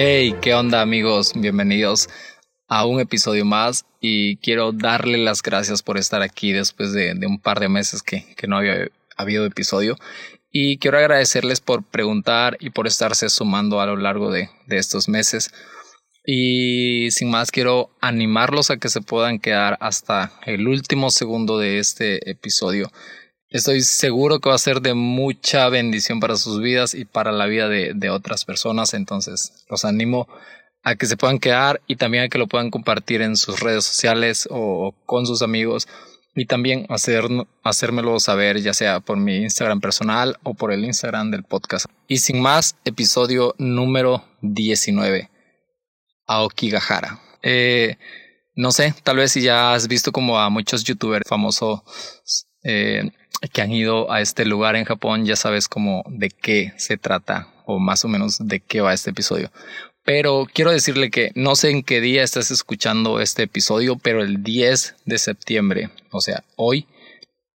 Hey, ¿qué onda amigos? Bienvenidos a un episodio más y quiero darle las gracias por estar aquí después de, un par de meses que, no había habido episodio y quiero agradecerles por preguntar y por estarse sumando a lo largo de, de estos meses. Y sin más, quiero animarlos a que se puedan quedar hasta el último segundo de este episodio. Estoy seguro que va a ser de mucha bendición para sus vidas y para la vida de, otras personas. Entonces, los animo a que se puedan quedar y también a que lo puedan compartir en sus redes sociales o con sus amigos y también hacer, hacérmelo saber ya sea por mi Instagram personal o por el Instagram del podcast. Y sin más, episodio número 19. Aokigahara. Eh, no sé, tal vez si ya has visto como a muchos youtubers famosos eh, que han ido a este lugar en Japón, ya sabes como de qué se trata o más o menos de qué va este episodio. Pero quiero decirle que no sé en qué día estás escuchando este episodio, pero el 10 de septiembre, o sea, hoy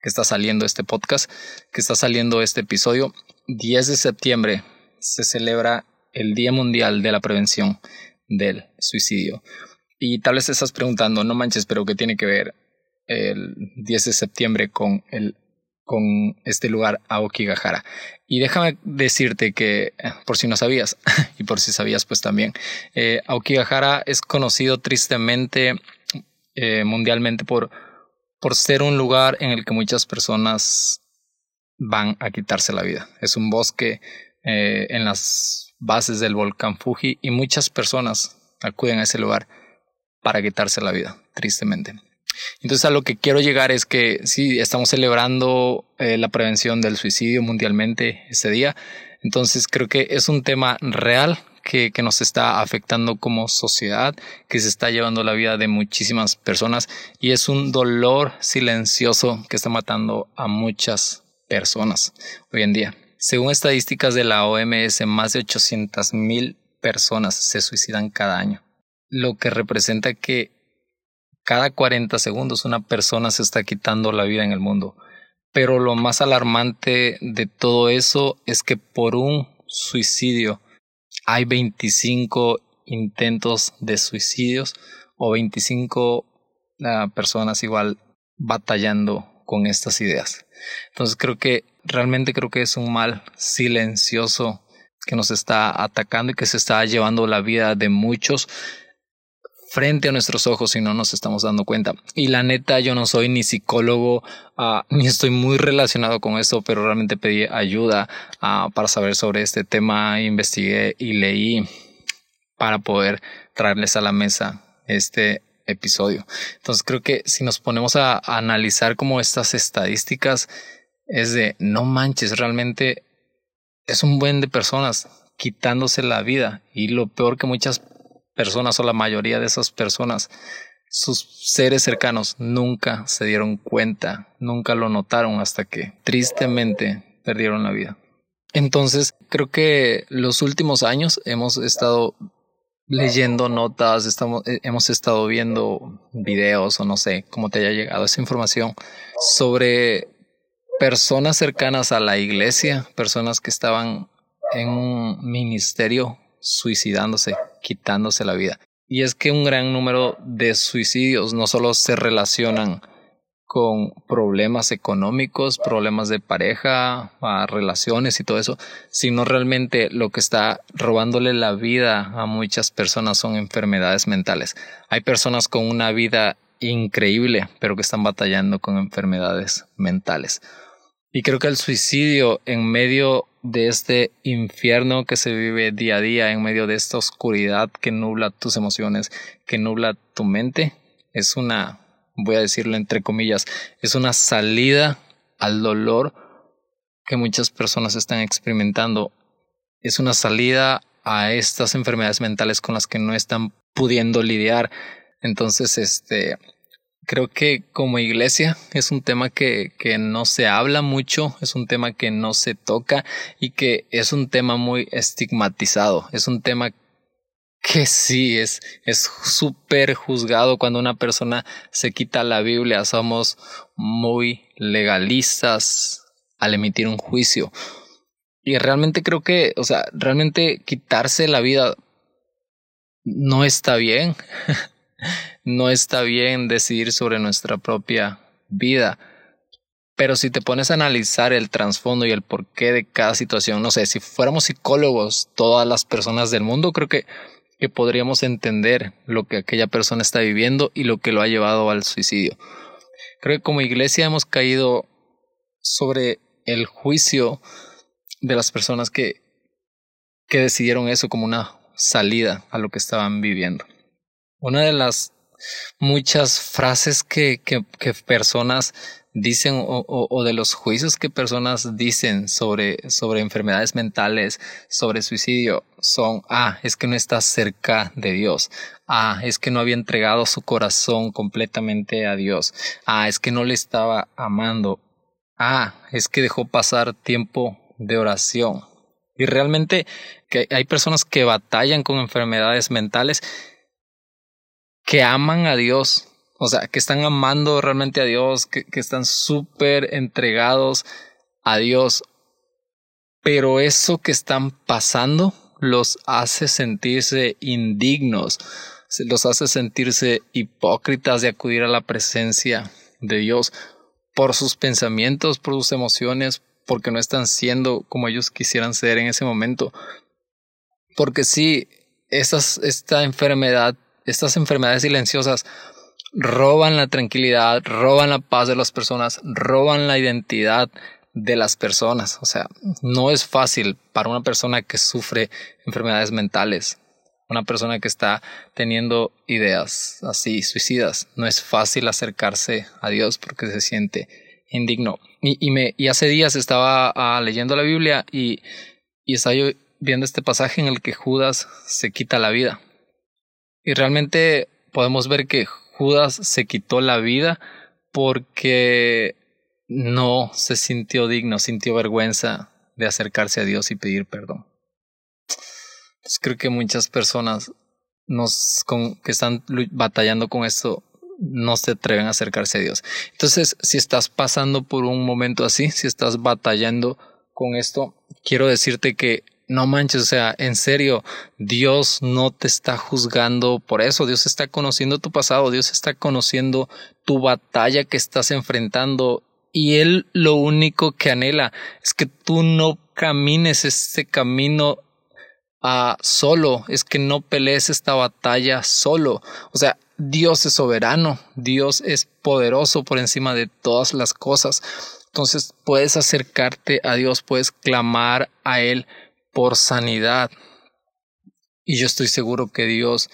que está saliendo este podcast, que está saliendo este episodio, 10 de septiembre se celebra el Día Mundial de la Prevención del Suicidio. Y tal vez estás preguntando, no manches, pero ¿qué tiene que ver el 10 de septiembre con el con este lugar Aokigahara. Y déjame decirte que, por si no sabías, y por si sabías, pues también, eh, Aokigahara es conocido tristemente eh, mundialmente por, por ser un lugar en el que muchas personas van a quitarse la vida. Es un bosque eh, en las bases del volcán Fuji y muchas personas acuden a ese lugar para quitarse la vida, tristemente. Entonces a lo que quiero llegar es que sí, estamos celebrando eh, la prevención del suicidio mundialmente este día. Entonces creo que es un tema real que, que, nos está afectando como sociedad, que se está llevando la vida de muchísimas personas y es un dolor silencioso que está matando a muchas personas hoy en día. Según estadísticas de la OMS, más de 800 mil personas se suicidan cada año, lo que representa que cada 40 segundos una persona se está quitando la vida en el mundo. Pero lo más alarmante de todo eso es que por un suicidio hay 25 intentos de suicidios o 25 ah, personas igual batallando con estas ideas. Entonces creo que realmente creo que es un mal silencioso que nos está atacando y que se está llevando la vida de muchos frente a nuestros ojos y no nos estamos dando cuenta. Y la neta, yo no soy ni psicólogo, uh, ni estoy muy relacionado con esto, pero realmente pedí ayuda uh, para saber sobre este tema, investigué y leí para poder traerles a la mesa este episodio. Entonces creo que si nos ponemos a, a analizar como estas estadísticas, es de no manches, realmente es un buen de personas quitándose la vida y lo peor que muchas personas o la mayoría de esas personas, sus seres cercanos nunca se dieron cuenta, nunca lo notaron hasta que tristemente perdieron la vida. Entonces, creo que los últimos años hemos estado leyendo notas, estamos, eh, hemos estado viendo videos o no sé cómo te haya llegado esa información sobre personas cercanas a la iglesia, personas que estaban en un ministerio suicidándose, quitándose la vida. Y es que un gran número de suicidios no solo se relacionan con problemas económicos, problemas de pareja, relaciones y todo eso, sino realmente lo que está robándole la vida a muchas personas son enfermedades mentales. Hay personas con una vida increíble, pero que están batallando con enfermedades mentales. Y creo que el suicidio en medio de este infierno que se vive día a día, en medio de esta oscuridad que nubla tus emociones, que nubla tu mente, es una, voy a decirlo entre comillas, es una salida al dolor que muchas personas están experimentando. Es una salida a estas enfermedades mentales con las que no están pudiendo lidiar. Entonces, este, creo que como iglesia es un tema que, que no se habla mucho, es un tema que no se toca y que es un tema muy estigmatizado, es un tema que sí es es súper juzgado cuando una persona se quita la Biblia, somos muy legalistas al emitir un juicio. Y realmente creo que, o sea, realmente quitarse la vida no está bien. no está bien decidir sobre nuestra propia vida. Pero si te pones a analizar el trasfondo y el porqué de cada situación, no sé, si fuéramos psicólogos, todas las personas del mundo, creo que, que podríamos entender lo que aquella persona está viviendo y lo que lo ha llevado al suicidio. Creo que como iglesia hemos caído sobre el juicio de las personas que, que decidieron eso como una salida a lo que estaban viviendo. Una de las muchas frases que, que, personas dicen o, o, de los juicios que personas dicen sobre, sobre enfermedades mentales, sobre suicidio, son, ah, es que no está cerca de Dios, ah, es que no había entregado su corazón completamente a Dios, ah, es que no le estaba amando, ah, es que dejó pasar tiempo de oración. Y realmente que hay personas que batallan con enfermedades mentales que aman a Dios, o sea, que están amando realmente a Dios, que, que están súper entregados a Dios. Pero eso que están pasando los hace sentirse indignos, los hace sentirse hipócritas de acudir a la presencia de Dios por sus pensamientos, por sus emociones, porque no están siendo como ellos quisieran ser en ese momento. Porque sí, esta enfermedad, estas enfermedades silenciosas roban la tranquilidad, roban la paz de las personas, roban la identidad de las personas. O sea, no es fácil para una persona que sufre enfermedades mentales, una persona que está teniendo ideas así, suicidas. No es fácil acercarse a Dios porque se siente indigno. Y, me, hace días estaba ah, leyendo la Biblia y, y estaba yo viendo este pasaje en el que Judas se quita la vida. Y realmente podemos ver que Judas se quitó la vida porque no se sintió digno, sintió vergüenza de acercarse a Dios y pedir perdón. Pues creo que muchas personas nos, con, que están batallando con esto no se atreven a acercarse a Dios. Entonces, si estás pasando por un momento así, si estás batallando con esto, quiero decirte que no manches, o sea, en serio, Dios no te está juzgando por eso, Dios está conociendo tu pasado, Dios está conociendo tu batalla que estás enfrentando y Él lo único que anhela es que tú no camines este camino uh, solo, es que no pelees esta batalla solo. O sea, Dios es soberano, Dios es poderoso por encima de todas las cosas. Entonces puedes acercarte a Dios, puedes clamar a Él por sanidad. Y yo estoy seguro que Dios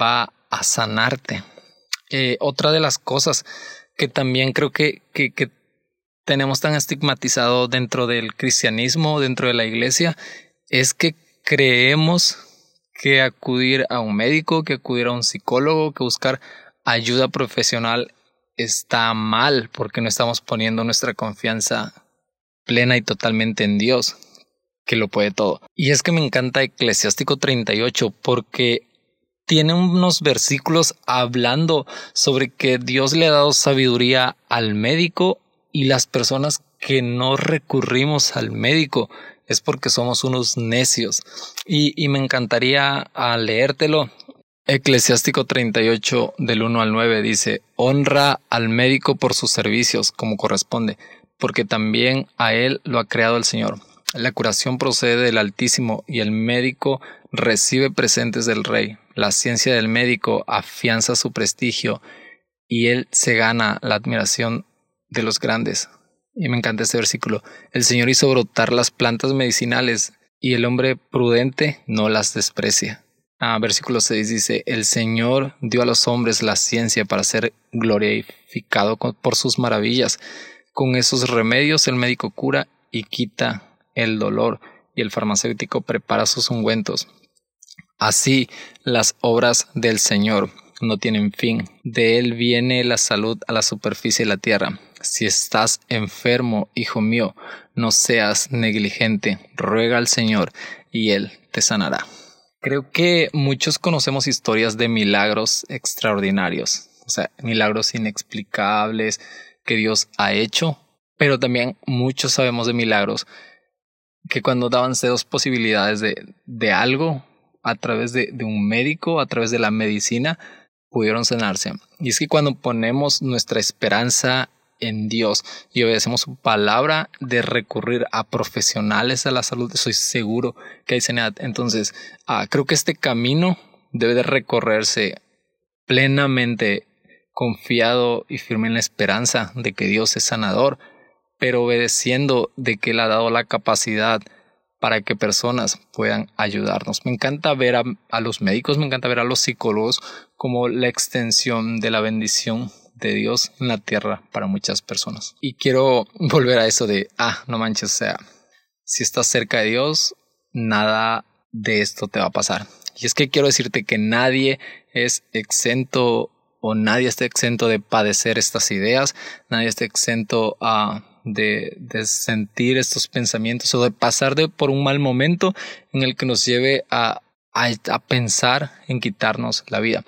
va a sanarte. Eh, otra de las cosas que también creo que, que, que tenemos tan estigmatizado dentro del cristianismo, dentro de la iglesia, es que creemos que acudir a un médico, que acudir a un psicólogo, que buscar ayuda profesional está mal porque no estamos poniendo nuestra confianza plena y totalmente en Dios que lo puede todo. Y es que me encanta Eclesiástico 38 porque tiene unos versículos hablando sobre que Dios le ha dado sabiduría al médico y las personas que no recurrimos al médico es porque somos unos necios. Y, me encantaría a leértelo. Eclesiástico 38 del 1 al 9 dice, honra al médico por sus servicios como corresponde, porque también a él lo ha creado el Señor. La curación procede del Altísimo y el médico recibe presentes del Rey. La ciencia del médico afianza su prestigio y él se gana la admiración de los grandes. Y me encanta este versículo. El Señor hizo brotar las plantas medicinales y el hombre prudente no las desprecia. Ah, versículo 6 dice, el Señor dio a los hombres la ciencia para ser glorificado por sus maravillas. Con esos remedios el médico cura y quita el dolor y el farmacéutico prepara sus ungüentos. Así las obras del Señor no tienen fin. De Él viene la salud a la superficie de la tierra. Si estás enfermo, hijo mío, no seas negligente, ruega al Señor y Él te sanará. Creo que muchos conocemos historias de milagros extraordinarios, o sea, milagros inexplicables que Dios ha hecho, pero también muchos sabemos de milagros que cuando daban dos posibilidades de, de algo, a través de, de un médico, a través de la medicina, pudieron sanarse. Y es que cuando ponemos nuestra esperanza en Dios y obedecemos su palabra de recurrir a profesionales de la salud, estoy seguro que hay sanidad. Entonces, ah, creo que este camino debe de recorrerse plenamente confiado y firme en la esperanza de que Dios es sanador, pero obedeciendo de que Él ha dado la capacidad para que personas puedan ayudarnos. Me encanta ver a, los médicos, me encanta ver a los psicólogos como la extensión de la bendición de Dios en la tierra para muchas personas. Y quiero volver a eso de, ah, no manches, o sea, si estás cerca de Dios, nada de esto te va a pasar. Y es que quiero decirte que nadie es exento o nadie está exento de padecer estas ideas, nadie está exento a de, de, sentir estos pensamientos o de pasar de, por un mal momento en el que nos lleve a, a, a, pensar en quitarnos la vida.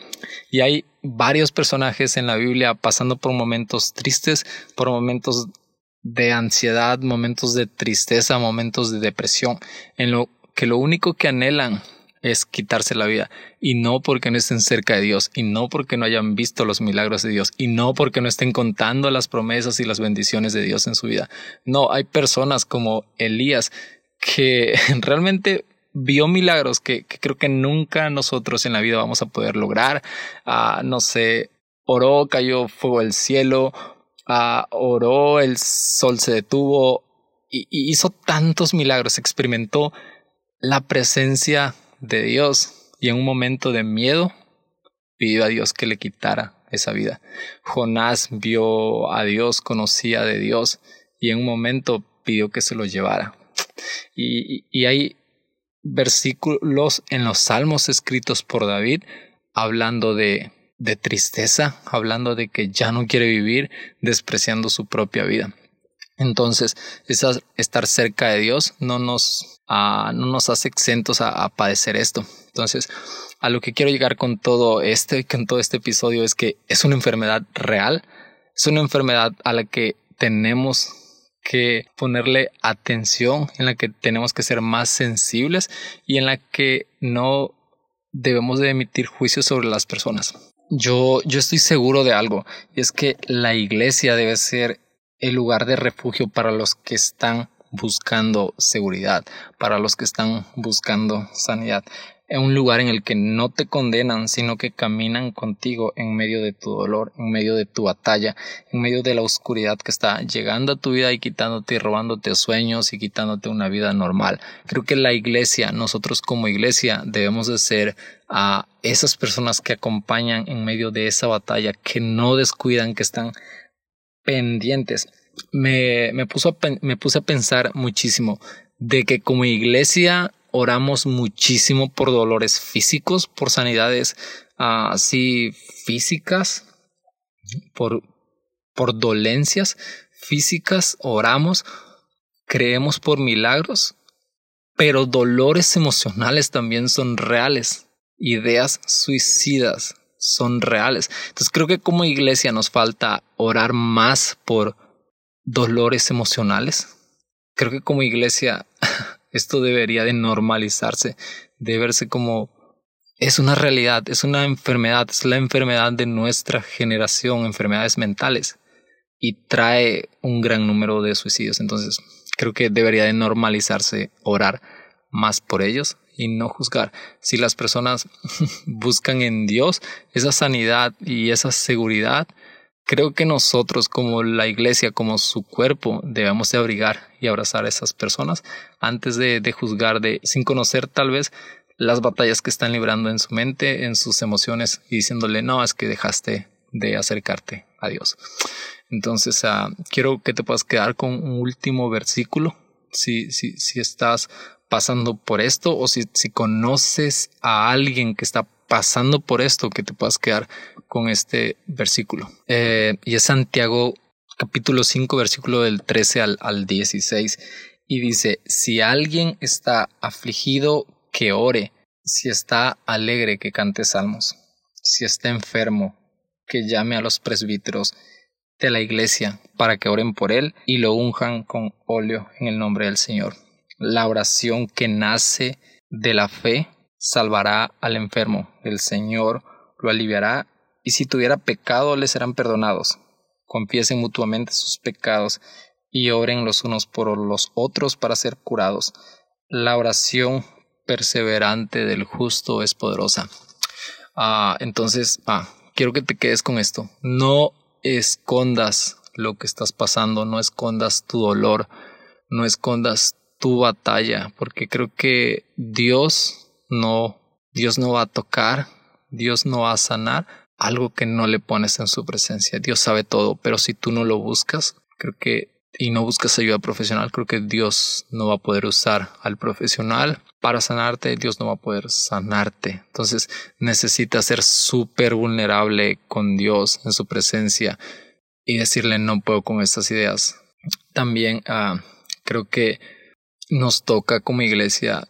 Y hay varios personajes en la Biblia pasando por momentos tristes, por momentos de ansiedad, momentos de tristeza, momentos de depresión, en lo que lo único que anhelan es quitarse la vida. Y no porque no estén cerca de Dios, y no porque no hayan visto los milagros de Dios, y no porque no estén contando las promesas y las bendiciones de Dios en su vida. No, hay personas como Elías que realmente vio milagros que, creo que nunca nosotros en la vida vamos a poder lograr. Ah, no sé, oró, cayó fuego del cielo, ah, oró, el sol se detuvo y hizo tantos milagros, experimentó la presencia de Dios y en un momento de miedo pidió a Dios que le quitara esa vida. Jonás vio a Dios, conocía de Dios y en un momento pidió que se lo llevara. Y, y hay versículos en los salmos escritos por David hablando de, de tristeza, hablando de que ya no quiere vivir, despreciando su propia vida. Entonces, estar cerca de Dios no nos, no nos hace exentos a, a, padecer esto. Entonces, a lo que quiero llegar con todo este, con todo este episodio es que es una enfermedad real, es una enfermedad a la que tenemos que ponerle atención, en la que tenemos que ser más sensibles y en la que no debemos de emitir juicios sobre las personas. Yo, yo estoy seguro de algo, y es que la iglesia debe ser el lugar de refugio para los que están buscando seguridad, para los que están buscando sanidad. Es un lugar en el que no te condenan, sino que caminan contigo en medio de tu dolor, en medio de tu batalla, en medio de la oscuridad que está llegando a tu vida y quitándote y robándote sueños y quitándote una vida normal. Creo que la iglesia, nosotros como iglesia, debemos de ser a esas personas que acompañan en medio de esa batalla, que no descuidan, que están pendientes. Me, me, puso me puse a pensar muchísimo de que como iglesia oramos muchísimo por dolores físicos, por sanidades así físicas, por, por dolencias físicas, oramos, creemos por milagros, pero dolores emocionales también son reales, ideas suicidas son reales. Entonces creo que como iglesia nos falta orar más por dolores emocionales. Creo que como iglesia esto debería de normalizarse, de verse como es una realidad, es una enfermedad, es la enfermedad de nuestra generación, enfermedades mentales y trae un gran número de suicidios. Entonces creo que debería de normalizarse orar más por ellos y no juzgar. Si las personas buscan en Dios esa sanidad y esa seguridad, creo que nosotros como la iglesia, como su cuerpo, debemos de abrigar y abrazar a esas personas antes de, juzgar, de sin conocer tal vez las batallas que están librando en su mente, en sus emociones y diciéndole, no, es que dejaste de acercarte a Dios. Entonces, uh, quiero que te puedas quedar con un último versículo. Si, si, si estás pasando por esto o si, si conoces a alguien que está pasando por esto, que te puedas quedar con este versículo. Eh, y es Santiago capítulo 5, versículo del 13 al, al 16. Y dice, si alguien está afligido, que ore. Si está alegre, que cante salmos. Si está enfermo, que llame a los presbíteros de la iglesia para que oren por él y lo unjan con óleo en el nombre del Señor la oración que nace de la fe salvará al enfermo, el Señor lo aliviará, y si tuviera pecado le serán perdonados. Confiesen mutuamente sus pecados y oren los unos por los otros para ser curados. La oración perseverante del justo es poderosa. Ah, entonces, ah, quiero que te quedes con esto. No escondas lo que estás pasando, no escondas tu dolor, no escondas tu batalla, porque creo que Dios no, Dios no va a tocar, Dios no va a sanar algo que no le pones en su presencia. Dios sabe todo, pero si tú no lo buscas, creo que y no buscas ayuda profesional, creo que Dios no va a poder usar al profesional para sanarte, Dios no va a poder sanarte. Entonces necesitas ser súper vulnerable con Dios en su presencia y decirle no puedo con estas ideas. También uh, creo que nos toca como iglesia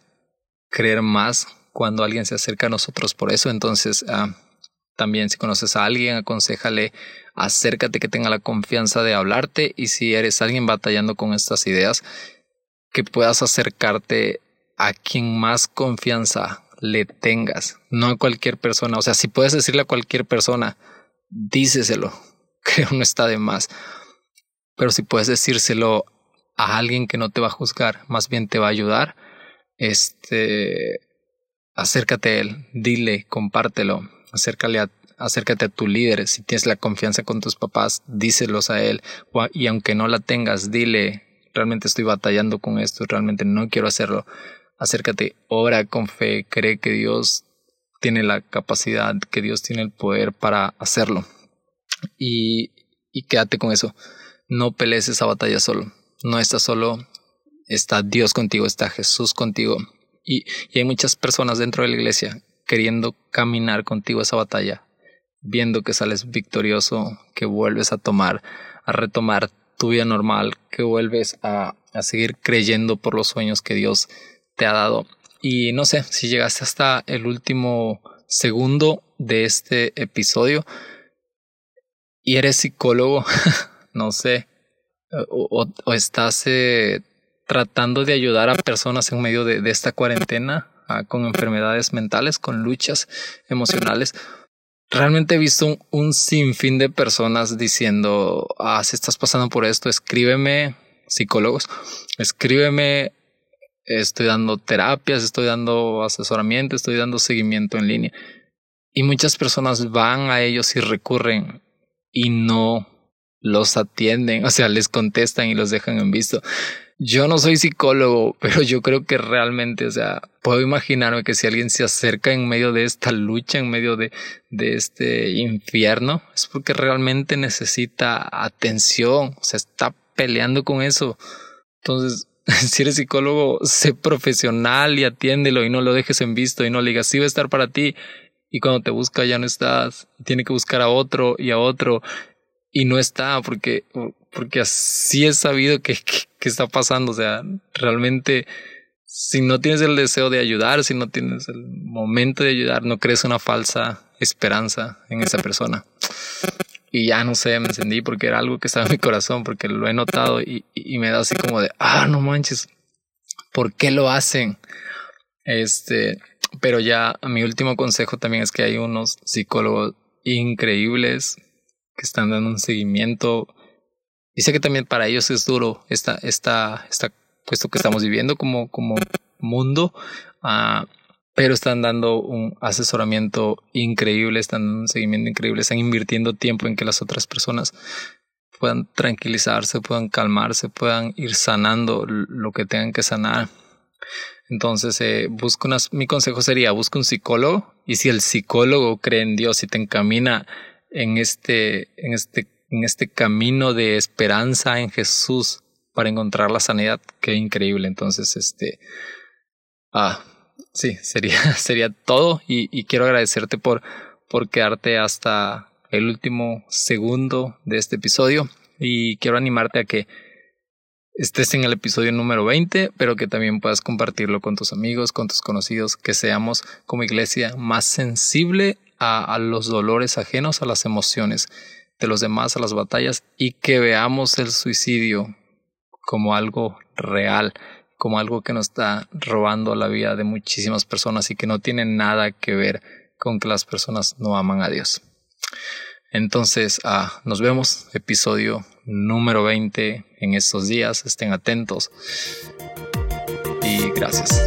creer más cuando alguien se acerca a nosotros por eso. Entonces, uh, también si conoces a alguien, aconsejale, acércate que tenga la confianza de hablarte y si eres alguien batallando con estas ideas, que puedas acercarte a quien más confianza le tengas, no a cualquier persona. O sea, si puedes decirle a cualquier persona, díceselo, creo no está de más. Pero si puedes decírselo a alguien que no te va a juzgar, más bien te va a ayudar, este, acércate a él, dile, compártelo, acércale acércate a tu líder. Si tienes la confianza con tus papás, díselos a él. Y aunque no la tengas, dile, realmente estoy batallando con esto, realmente no quiero hacerlo. Acércate, ora con fe, cree que Dios tiene la capacidad, que Dios tiene el poder para hacerlo. Y, y quédate con eso. No pelees esa batalla solo. No estás solo. Está Dios contigo, está Jesús contigo. Y, y hay muchas personas dentro de la iglesia queriendo caminar contigo esa batalla, viendo que sales victorioso, que vuelves a tomar, a retomar tu vida normal, que vuelves a, a seguir creyendo por los sueños que Dios te ha dado. Y no sé, si llegaste hasta el último segundo de este episodio y eres psicólogo, no sé, o, estás eh, tratando de ayudar a personas en medio de, de esta cuarentena, con enfermedades mentales, con luchas emocionales. Realmente he visto un, sinfín de personas diciendo, ah, si estás pasando por esto, escríbeme, psicólogos, escríbeme, estoy dando terapias, estoy dando asesoramiento, estoy dando seguimiento en línea. Y muchas personas van a ellos y recurren y no los atienden, o sea, les contestan y los dejan en visto. Yo no soy psicólogo, pero yo creo que realmente, o sea, puedo imaginarme que si alguien se acerca en medio de esta lucha, en medio de, de este infierno, es porque realmente necesita atención, o sea, está peleando con eso. Entonces, si eres psicólogo, sé profesional y atiéndelo y no lo dejes en visto y no le digas, sí va a estar para ti. Y cuando te busca ya no estás, tiene que buscar a otro y a otro y no está porque, porque así es sabido que, que, está pasando. O sea, realmente, si no tienes el deseo de ayudar, si no tienes el momento de ayudar, no crees una falsa esperanza en esa persona. Y ya no sé, me encendí porque era algo que estaba en mi corazón, porque lo he notado y, y me da así como de, ah, no manches, ¿por qué lo hacen? Este, pero ya mi último consejo también es que hay unos psicólogos increíbles que están dando un seguimiento. Dice que también para ellos es duro esta, esta, esta, puesto que estamos viviendo como, como mundo, uh, pero están dando un asesoramiento increíble, están dando un seguimiento increíble, están invirtiendo tiempo en que las otras personas puedan tranquilizarse, puedan calmarse, puedan ir sanando lo que tengan que sanar. Entonces, eh, busca unas, mi consejo sería, busca un psicólogo y si el psicólogo cree en Dios y te encamina en este, en este, en este camino de esperanza en Jesús para encontrar la sanidad, qué increíble. Entonces, este, ah, sí, sería, sería todo y, quiero agradecerte por, por quedarte hasta el último segundo de este episodio y quiero animarte a que estés en el episodio número 20, pero que también puedas compartirlo con tus amigos, con tus conocidos, que seamos como iglesia más sensible a, los dolores ajenos, a las emociones de los demás, a las batallas y que veamos el suicidio como algo real, como algo que nos está robando la vida de muchísimas personas y que no tiene nada que ver con que las personas no aman a Dios. Entonces, ah, nos vemos, episodio número 20 en estos días. Estén atentos y gracias.